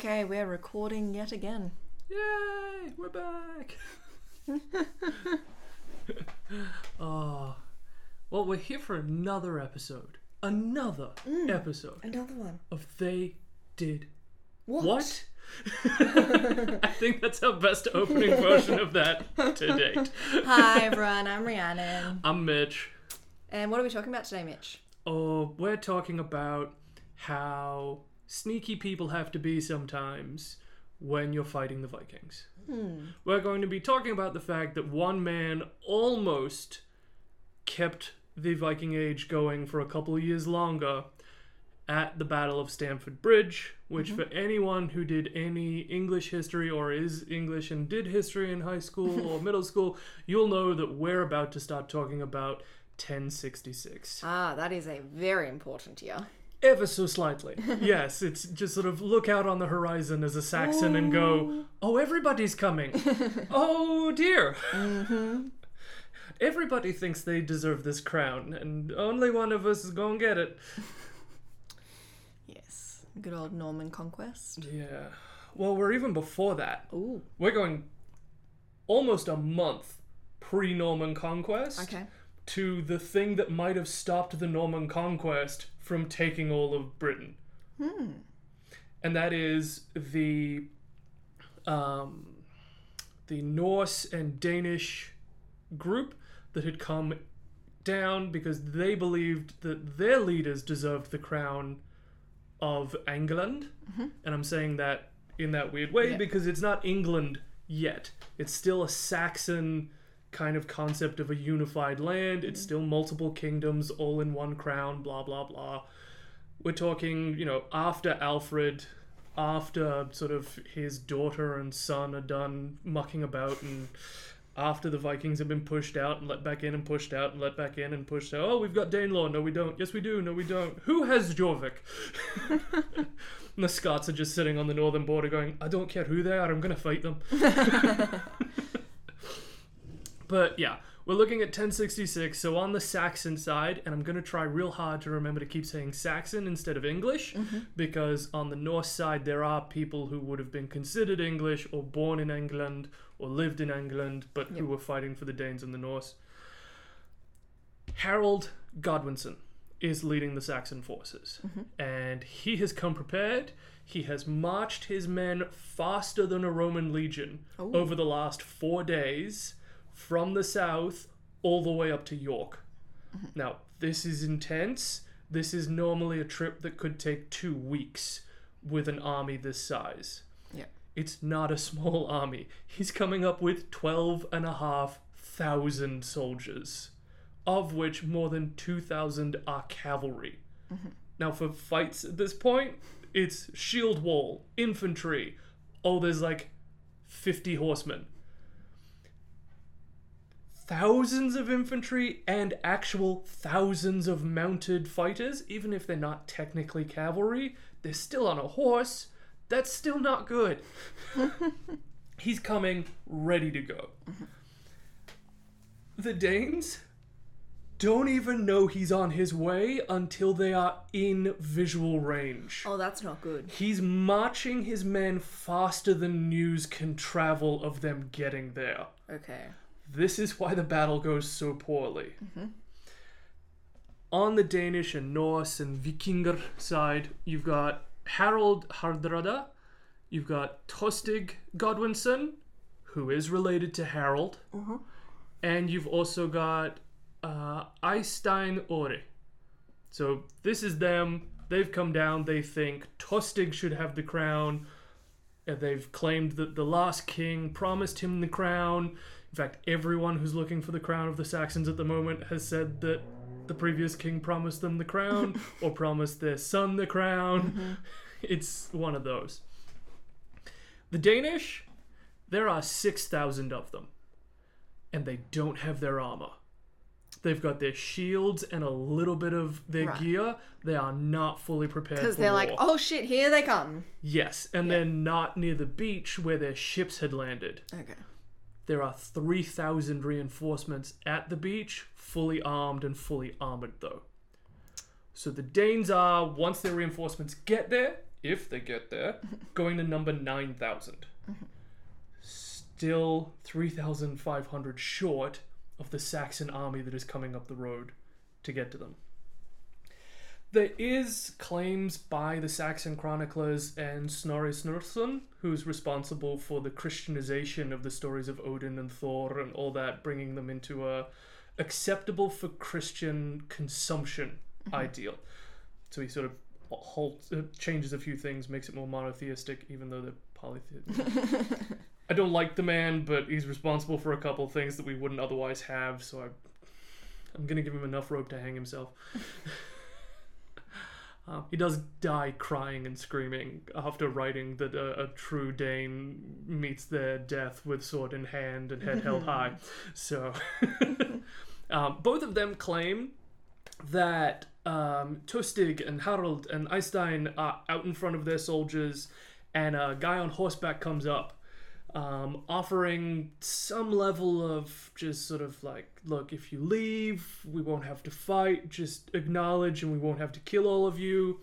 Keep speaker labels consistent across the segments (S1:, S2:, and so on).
S1: Okay, we're recording yet again.
S2: Yay! We're back. oh, well, we're here for another episode. Another mm, episode
S1: Another one.
S2: of They Did
S1: What?
S2: What? I think that's our best opening version of that to date.
S1: Hi everyone, I'm Rhiannon.
S2: I'm Mitch.
S1: And what are we talking about today, Mitch?
S2: Oh, we're talking about how sneaky people have to be sometimes when you're fighting the Vikings. We're going to be talking about the fact that one man almost kept the Viking Age going for a couple of years longer at the Battle of Stamford Bridge, which, for anyone who did any English history or is English and did history in high school or middle school, you'll know that we're about to start talking about 1066
S1: Ah, that is a very important year.
S2: Ever so slightly. yes, it's just sort of look out on the horizon as a Saxon and go, oh, oh everybody's coming. oh dear. Mm-hmm. Everybody thinks they deserve this crown, and only one of us is going to get it.
S1: Yes. Good old Norman conquest.
S2: Yeah. Well, we're even before that.
S1: Ooh.
S2: We're going almost a month pre Norman conquest
S1: Okay.
S2: to the thing that might have stopped the Norman conquest from taking all of Britain. And that is the um, the Norse and Danish group that had come down because they believed that their leaders deserved the crown of England. And I'm saying that in that weird way
S1: Yeah.
S2: because it's not England yet. It's still a Saxon kind of concept of a unified land. It's mm-hmm. still multiple kingdoms all in one crown, blah, blah, blah. We're talking, you know, after Alfred, after sort of his daughter and son are done mucking about and after the Vikings have been pushed out and let back in and pushed out and let back in and pushed out. Oh, we've got Danelaw. No, we don't. Yes, we do. No, we don't. Who has Jorvik? and the Scots are just sitting on the northern border going, I don't care who they are. I'm going to fight them. but yeah, we're looking at 1066. So on the Saxon side, and I'm going to try real hard to remember to keep saying Saxon instead of English, mm-hmm. because on the North side, there are people who would have been considered English or born in England or lived in England, but who were fighting for the Danes and the Norse. Harold Godwinson is leading the Saxon forces, mm-hmm. and he has come prepared. He has marched his men faster than a Roman legion
S1: Ooh.
S2: over the last four days from the south all the way up to York. Now, this is intense. This is normally a trip that could take two weeks with an army this size.
S1: Yeah.
S2: It's not a small army. He's coming up with 12 and a half thousand soldiers, of which more than 2,000 are cavalry. Now, for fights at this point, it's shield wall, infantry. Oh, there's like 50 horsemen. Thousands of infantry and actual thousands of mounted fighters, even if they're not technically cavalry, they're still on a horse. That's still not good. He's coming ready to go. The Danes don't even know he's on his way until they are in visual range.
S1: Oh, that's not good.
S2: He's marching his men faster than news can travel of them getting there.
S1: Okay.
S2: This is why the battle goes so poorly. On the Danish and Norse and Vikinger side, you've got Harold Hardrada, you've got Tostig Godwinson, who is related to Harold, and you've also got uh, Eystein Ore. So this is them. They've come down. They think Tostig should have the crown. And they've claimed that the last king promised him the crown. In fact, everyone who's looking for the crown of the Saxons at the moment has said that the previous king promised them the crown or promised their son the crown. Mm-hmm. It's one of those. The Danish, there are 6,000 of them, and they don't have their armor. They've got their shields and a little bit of their
S1: Right.
S2: gear. They are not fully prepared
S1: Because they're like, oh shit, here they come.
S2: Yes, and they're not near the beach where their ships had landed.
S1: Okay.
S2: There are 3,000 reinforcements at the beach, fully armed and fully armored, though. So the Danes are, once their reinforcements get there, if they get there, going to number 9,000. Still 3,500 short of the Saxon army that is coming up the road to get to them. There is claims by the Saxon chroniclers and Snorri Sturluson, who's responsible for the Christianization of the stories of Odin and Thor and all that, bringing them into a acceptable for Christian consumption ideal. So he sort of halt, uh, changes a few things, makes it more monotheistic, even though they're polytheistic. I don't like the man, but he's responsible for a couple of things that we wouldn't otherwise have. So I, I'm gonna give him enough rope to hang himself. Uh, he does die crying and screaming after writing that a, a true Dane meets their death with sword in hand and head held high. So, um, both of them claim that um, Tostig and Harold and Eystein are out in front of their soldiers, and a guy on horseback comes up, um, offering some level of just sort of like, look, if you leave, we won't have to fight, just acknowledge and we won't have to kill all of you.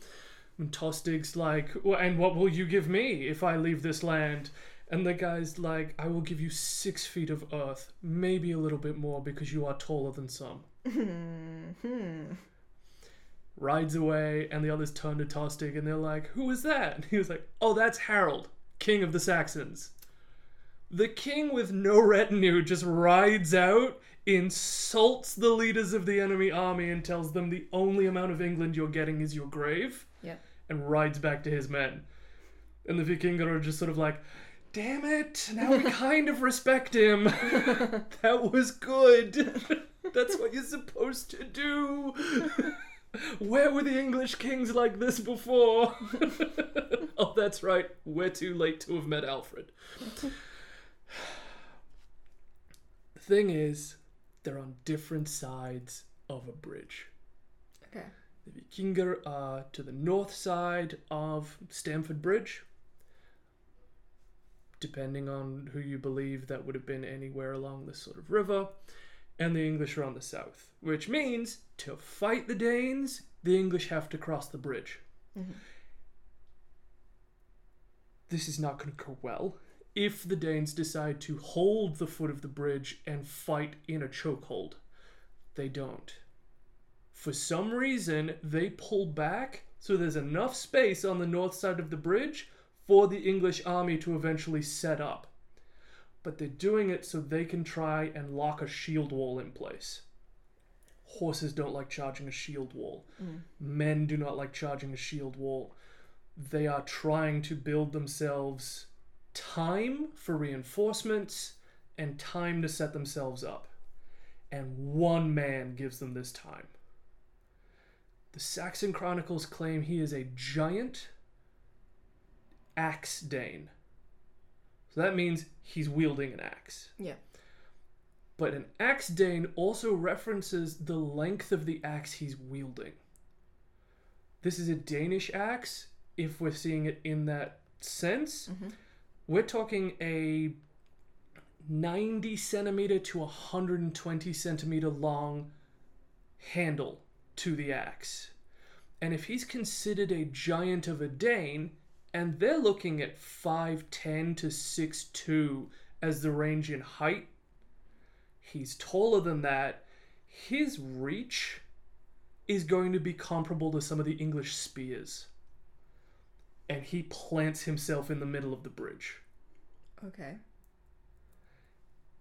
S2: And Tostig's like, well, and what will you give me if I leave this land? And the guy's like, I will give you six feet of earth, maybe a little bit more because you are taller than some. Rides away, and the others turn to Tostig and they're like, Who is that? And he was like, Oh, that's Harold, king of the Saxons. The king with no retinue just rides out, insults the leaders of the enemy army, and tells them the only amount of England you're getting is your grave,
S1: Yep.
S2: and rides back to his men. And the Vikinger are just sort of like, Damn it, now we kind of respect him. that was good. That's what you're supposed to do. Where were the English kings like this before? oh, that's right. We're too late to have met Alfred. Thing is, they're on different sides of a bridge.
S1: Okay.
S2: The Vikinger are to the north side of Stamford Bridge. Depending on who you believe, that would have been anywhere along this sort of river. And the English are on the south, which means to fight the Danes, the English have to cross the bridge. Mm-hmm. This is not going to go well if the Danes decide to hold the foot of the bridge and fight in a chokehold. They don't. For some reason, they pull back so there's enough space on the north side of the bridge for the English army to eventually set up. But they're doing it so they can try and lock a shield wall in place. Horses don't like charging a shield wall. Mm. Men do not like charging a shield wall. They are trying to build themselves time for reinforcements and time to set themselves up. And one man gives them this time. The Saxon Chronicles claim he is a giant axe Dane. So that means he's wielding an axe.
S1: Yeah.
S2: But an axe Dane also references the length of the axe he's wielding. This is a Danish axe, if we're seeing it in that sense. Mm-hmm. We're talking a 90 centimeter to 120 centimeter long handle to the axe. And if he's considered a giant of a Dane, and they're looking at 5'10 to 6'2 as the range in height, he's taller than that. His reach is going to be comparable to some of the English spears. And he plants himself in the middle of the bridge.
S1: Okay.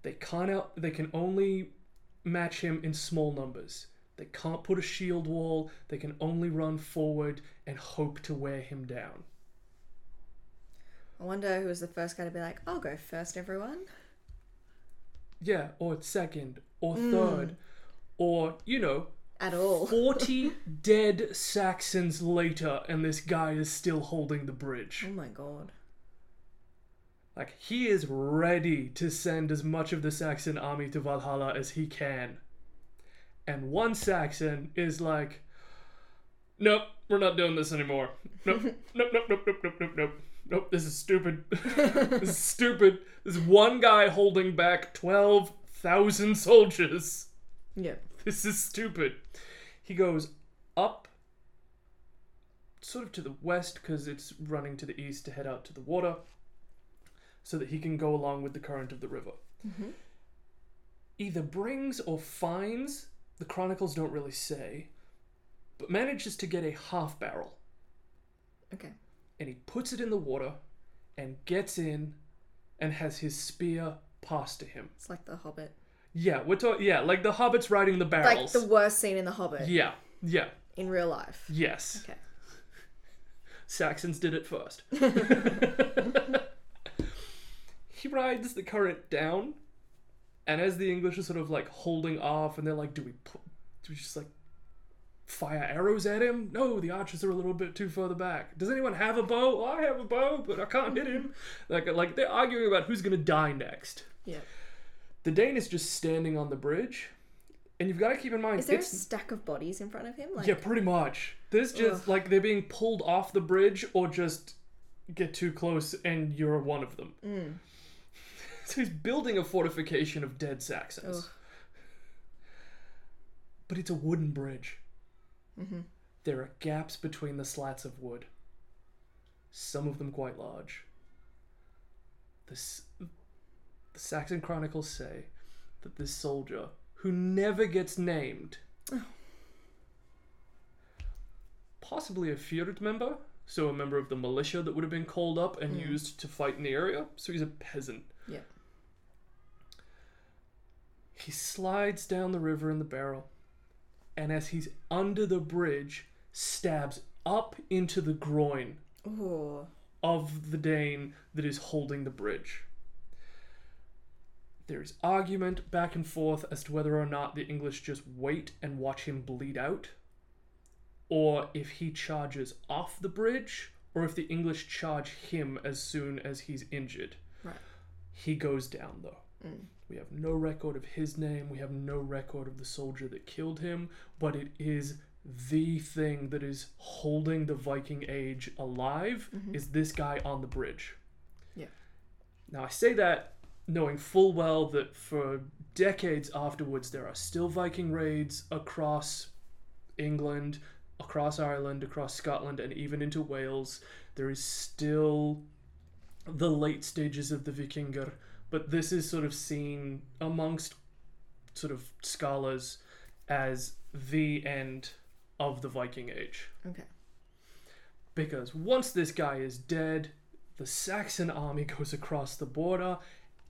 S2: They can't out, they can only match him in small numbers. They can't put a shield wall. They can only run forward and hope to wear him down.
S1: I wonder who was the first guy to be like, I'll go first, everyone.
S2: Yeah, or second, or hmm. third, or, you know,
S1: At all.
S2: 40 dead Saxons later, and this guy is still holding the bridge.
S1: Oh my god.
S2: Like, he is ready to send as much of the Saxon army to Valhalla as he can. And one Saxon is like, nope, we're not doing this anymore. Nope, nope, nope, nope, nope, nope, nope, nope. Nope, this is stupid. this is stupid. There's one guy holding back 12,000 soldiers.
S1: Yeah.
S2: This is stupid. He goes up sort of to the west because it's running to the east to head out to the water so that he can go along with the current of the river.
S1: Mhm.
S2: Either brings or finds, the chronicles don't really say, but manages to get a half barrel
S1: Okay.
S2: and he puts it in the water and gets in and has his spear passed to him.
S1: It's like the Hobbit.
S2: Yeah, we're talking. Yeah, like the hobbits riding the barrels.
S1: Like the worst scene in the Hobbit
S2: yeah, yeah,
S1: in real life.
S2: yes.
S1: Okay.
S2: Saxons did it first. he rides the current down, and as the English are sort of like holding off, and they're like, "Do we put? Do we just like fire arrows at him? No, the archers are a little bit too further back. Does anyone have a bow? I have a bow, but I can't hit him. Like, like they're arguing about who's gonna die next.
S1: Yeah.
S2: The Dane is just standing on the bridge, and you've got to keep in mind
S1: Is there a stack of bodies in front of him? Like,
S2: yeah, pretty much. There's just
S1: Ugh.
S2: like they're being pulled off the bridge or just get too close and you're one of them.
S1: Mm.
S2: So he's building a fortification of dead Saxons.
S1: Ugh.
S2: But it's a wooden bridge.
S1: Mhm.
S2: There are gaps between the slats of wood, some of them quite large. The, S- the Saxon Chronicles say that this soldier, who never gets named, possibly a fyrd member, so a member of the militia that would have been called up and
S1: Mm.
S2: used to fight in the area, so he's a peasant.
S1: Yeah.
S2: He slides down the river in the barrel, and as he's under the bridge, stabs up into the groin
S1: Oh.
S2: of the Dane that is holding the bridge. There is argument back and forth as to whether or not the English just wait and watch him bleed out, or if he charges off the bridge, or if the English charge him as soon as he's injured.
S1: Right.
S2: He goes down though.
S1: Mm.
S2: We have no record of his name. We have no record of the soldier that killed him, but it is the thing that is holding the Viking Age alive is this guy on the bridge.
S1: Yeah.
S2: Now I say that knowing full well that for decades afterwards there are still Viking raids across England, across Ireland, across Scotland, and even into Wales. There is still the late stages of the Vikinger, but this is sort of seen amongst sort of scholars as the end of the Viking Age.
S1: Okay.
S2: Because once this guy is dead, the Saxon army goes across the border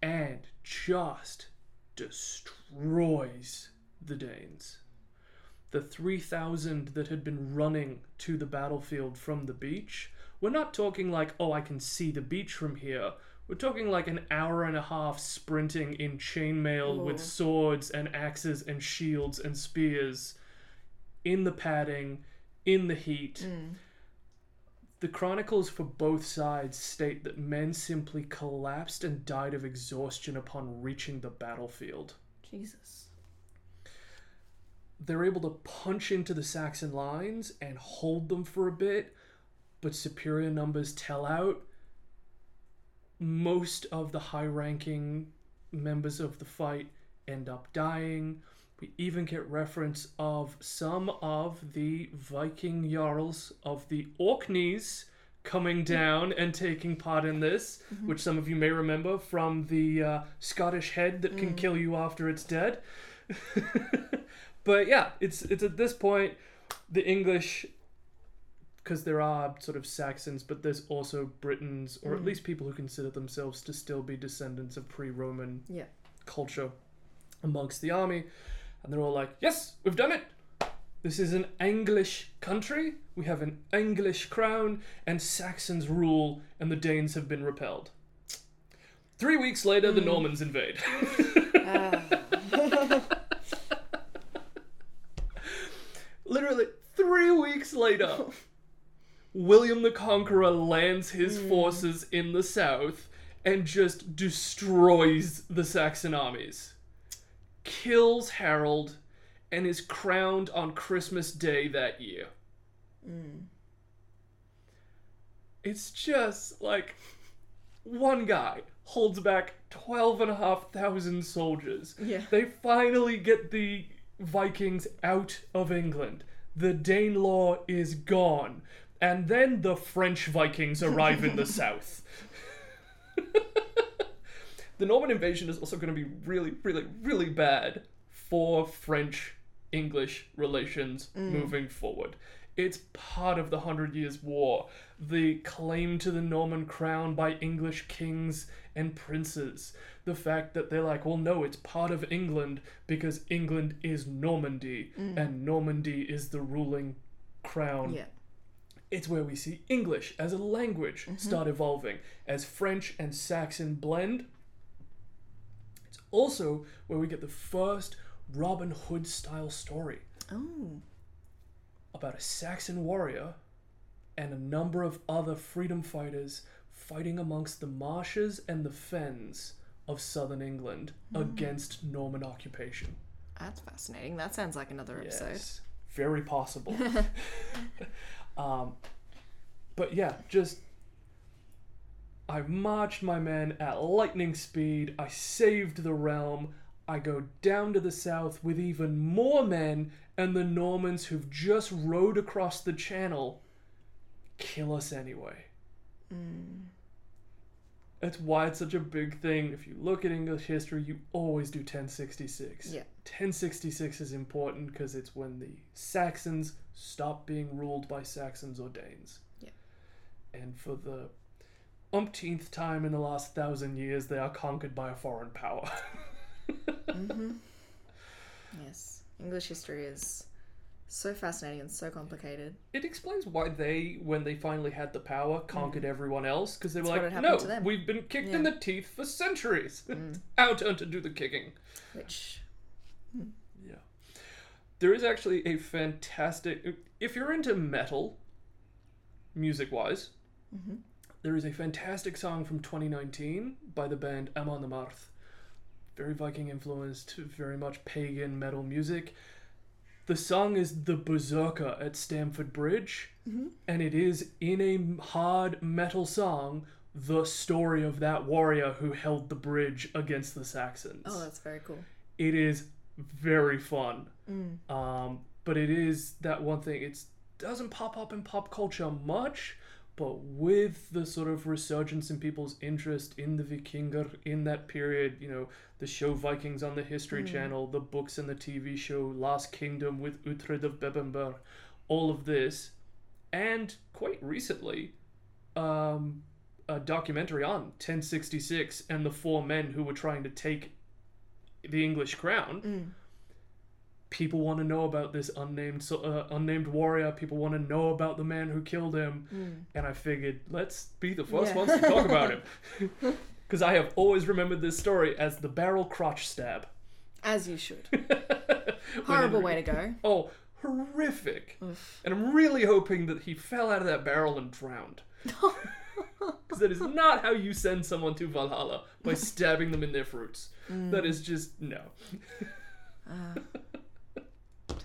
S2: and just destroys the Danes. The 3,000 that had been running to the battlefield from the beach, we're not talking like, oh, I can see the beach from here. We're talking like an hour and a half sprinting in chainmail
S1: Ooh.
S2: with swords and axes and shields and spears in the padding, in the heat.
S1: Mm.
S2: The chronicles for both sides state that men simply collapsed and died of exhaustion upon reaching the battlefield.
S1: Jesus.
S2: They're able to punch into the Saxon lines and hold them for a bit, but superior numbers tell out. Most of the high ranking members of the fight end up dying. We even get reference of some of the Viking Jarls of the Orkneys coming down and taking part in this, mm-hmm. which some of you may remember from the uh, Scottish head that can mm. kill you after it's dead. but yeah, it's it's at this point the English because there are sort of Saxons, but there's also Britons, or at mm. least people who consider themselves to still be descendants of pre-Roman
S1: Yeah.
S2: culture amongst the army, and they're all like, "Yes, we've done it. This is an English country. We have an English crown, and Saxons rule, and the Danes have been repelled." Three weeks later, the Normans invade.
S1: Ah.
S2: Literally three weeks later, William the Conqueror lands his forces in the south and just destroys the Saxon armies, kills Harold, and is crowned on Christmas Day that year. Mm. It's just like one guy holds back 12,500 soldiers.
S1: Yeah.
S2: They finally get the Vikings out of England. The Danelaw is gone. And then the French Vikings arrive in the south. the Norman invasion is also going to be really, really, really bad for French English relations mm. moving forward. It's part of the Hundred Years' War, the claim to the Norman crown by English kings and princes. The fact that they're like, well, no, it's part of England because England is Normandy, mm. and Normandy is the ruling crown
S1: Yeah.
S2: it's where we see English as a language mm-hmm. start evolving as French and Saxon blend. Also where we get the first Robin Hood style story
S1: Oh.
S2: about a Saxon warrior and a number of other freedom fighters fighting amongst the marshes and the fens of southern England against Norman occupation.
S1: That's fascinating. That sounds like another episode.
S2: Yes, very possible. um, but yeah, just I marched my men at lightning speed. I saved the realm. I go down to the south with even more men, and the Normans who've just rowed across the channel kill us anyway. Mm. That's why it's such a big thing. If you look at English history, you always do 1066.
S1: Yeah.
S2: 1066 is important because it's when the Saxons stop being ruled by Saxons or Danes.
S1: Yeah.
S2: And for the umpteenth time in the last thousand years, they are conquered by a foreign power. Mm-hmm.
S1: Yes. English history is so fascinating and so complicated.
S2: it explains why they, when they finally had the power, conquered mm. everyone else because they were
S1: That's
S2: like, no, we've been kicked in the teeth for centuries. Mm. Our turn to do the kicking.
S1: Which hmm.
S2: Yeah. There is actually a fantastic. If you're into metal, music wise, mm-hmm. There is a fantastic song from 2019 by the band Amon Amarth. Very Viking influenced, very much pagan metal music. The song is The Berserker at Stamford Bridge, and it is in a hard metal song the story of that warrior who held the bridge against the Saxons
S1: oh, that's very cool.
S2: it is very fun. Um, but it is that one thing. It doesn't pop up in pop culture much, but with the sort of resurgence in people's interest in the Vikinger in that period, you know, the show Vikings on the History Channel, the books and the TV show Last Kingdom with Uhtred of Bebbanburg, all of this, and quite recently, um, a documentary on 1066 and the four men who were trying to take the English crown. People want to know about this unnamed uh, unnamed warrior. People want to know about the man who killed him. Hmm. And I figured, let's be the first
S1: Yeah.
S2: ones to talk about him. Because I have always remembered this story as the barrel crotch stab.
S1: As you should. Horrible way to go.
S2: Oh, horrific. And I'm really hoping that he fell out of that barrel and drowned. Because that is not how you send someone to Valhalla by stabbing them in their fruits. Mm. That is just no. Ah.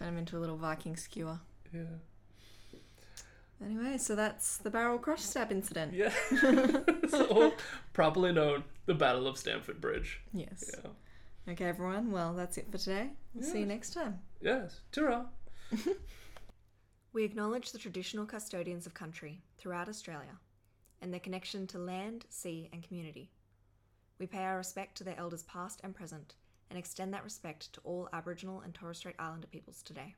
S1: Turn him into a little Viking skewer.
S2: Yeah.
S1: Anyway, so that's the barrel crush stab incident.
S2: Yeah. so, properly known, the Battle of Stamford Bridge.
S1: Yes.
S2: Yeah.
S1: Okay, everyone. Well, that's it for today. We'll see you next time.
S2: Yes. Ta
S1: We acknowledge the traditional custodians of country throughout Australia and their connection to land, sea, and community. We pay our respect to their elders past and present and extend that respect to all Aboriginal and Torres Strait Islander peoples today.